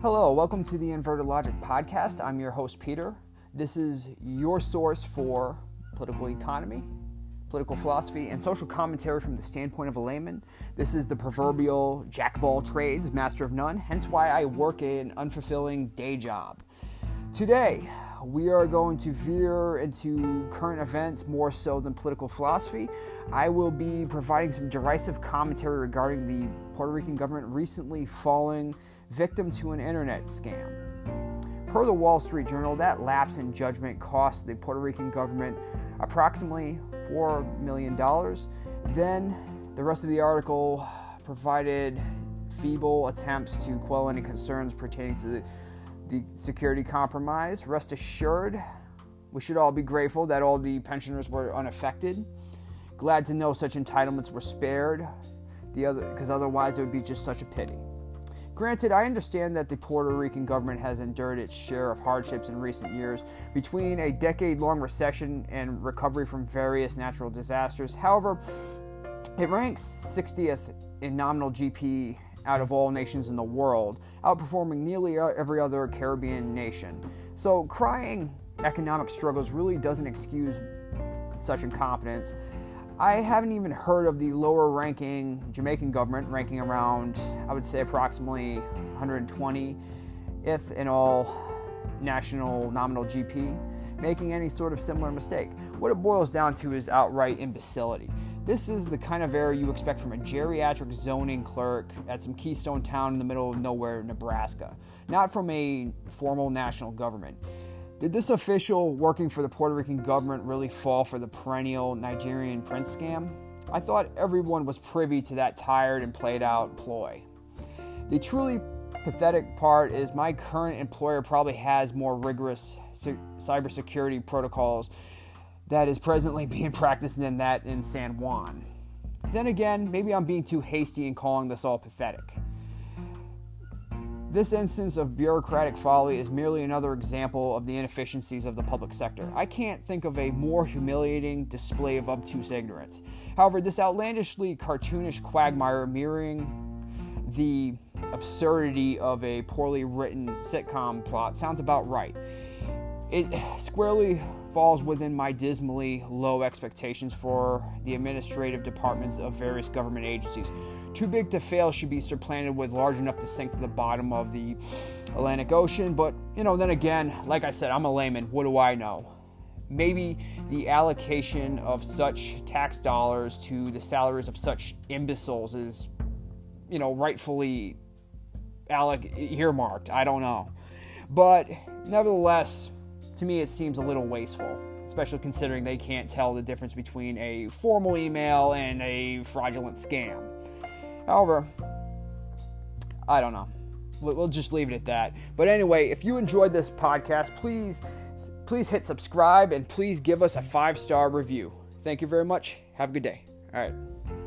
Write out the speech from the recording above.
Hello, welcome to the Inverted Logic Podcast. I'm your host, Peter. This is your source for political economy, political philosophy, and social commentary from the standpoint of a layman. This is the proverbial jack of all trades, master of none, hence why I work an unfulfilling day job. Today, we are going to veer into current events more so than political philosophy. I will be providing some derisive commentary regarding the Puerto Rican government recently falling victim to an internet scam. Per the Wall Street Journal, that lapse in judgment cost the Puerto Rican government approximately $4 million. Then the rest of the article provided feeble attempts to quell any concerns pertaining to the, the security compromise. Rest assured, we should all be grateful that all the pensioners were unaffected. Glad to know such entitlements were spared, the other because otherwise it would be just such a pity. Granted, I understand that the Puerto Rican government has endured its share of hardships in recent years between a decade long recession and recovery from various natural disasters. However, it ranks 60th in nominal GP out of all nations in the world, outperforming nearly every other Caribbean nation. So, crying economic struggles really doesn't excuse such incompetence. I haven't even heard of the lower ranking Jamaican government, ranking around, I would say, approximately 120th in all national nominal GP, making any sort of similar mistake. What it boils down to is outright imbecility. This is the kind of error you expect from a geriatric zoning clerk at some keystone town in the middle of nowhere, Nebraska, not from a formal national government. Did this official working for the Puerto Rican government really fall for the perennial Nigerian prince scam? I thought everyone was privy to that tired and played out ploy. The truly pathetic part is my current employer probably has more rigorous cybersecurity protocols that is presently being practiced than that in San Juan. Then again, maybe I'm being too hasty in calling this all pathetic. This instance of bureaucratic folly is merely another example of the inefficiencies of the public sector. I can't think of a more humiliating display of obtuse ignorance. However, this outlandishly cartoonish quagmire mirroring the absurdity of a poorly written sitcom plot sounds about right. It squarely falls within my dismally low expectations for the administrative departments of various government agencies. Too big to fail should be supplanted with large enough to sink to the bottom of the Atlantic Ocean. But, you know, then again, like I said, I'm a layman. What do I know? Maybe the allocation of such tax dollars to the salaries of such imbeciles is, you know, rightfully alloc- earmarked. I don't know. But nevertheless, to me, it seems a little wasteful, especially considering they can't tell the difference between a formal email and a fraudulent scam. However, I don't know. We'll just leave it at that. But anyway, if you enjoyed this podcast, please please hit subscribe and please give us a five star review. Thank you very much. Have a good day. All right.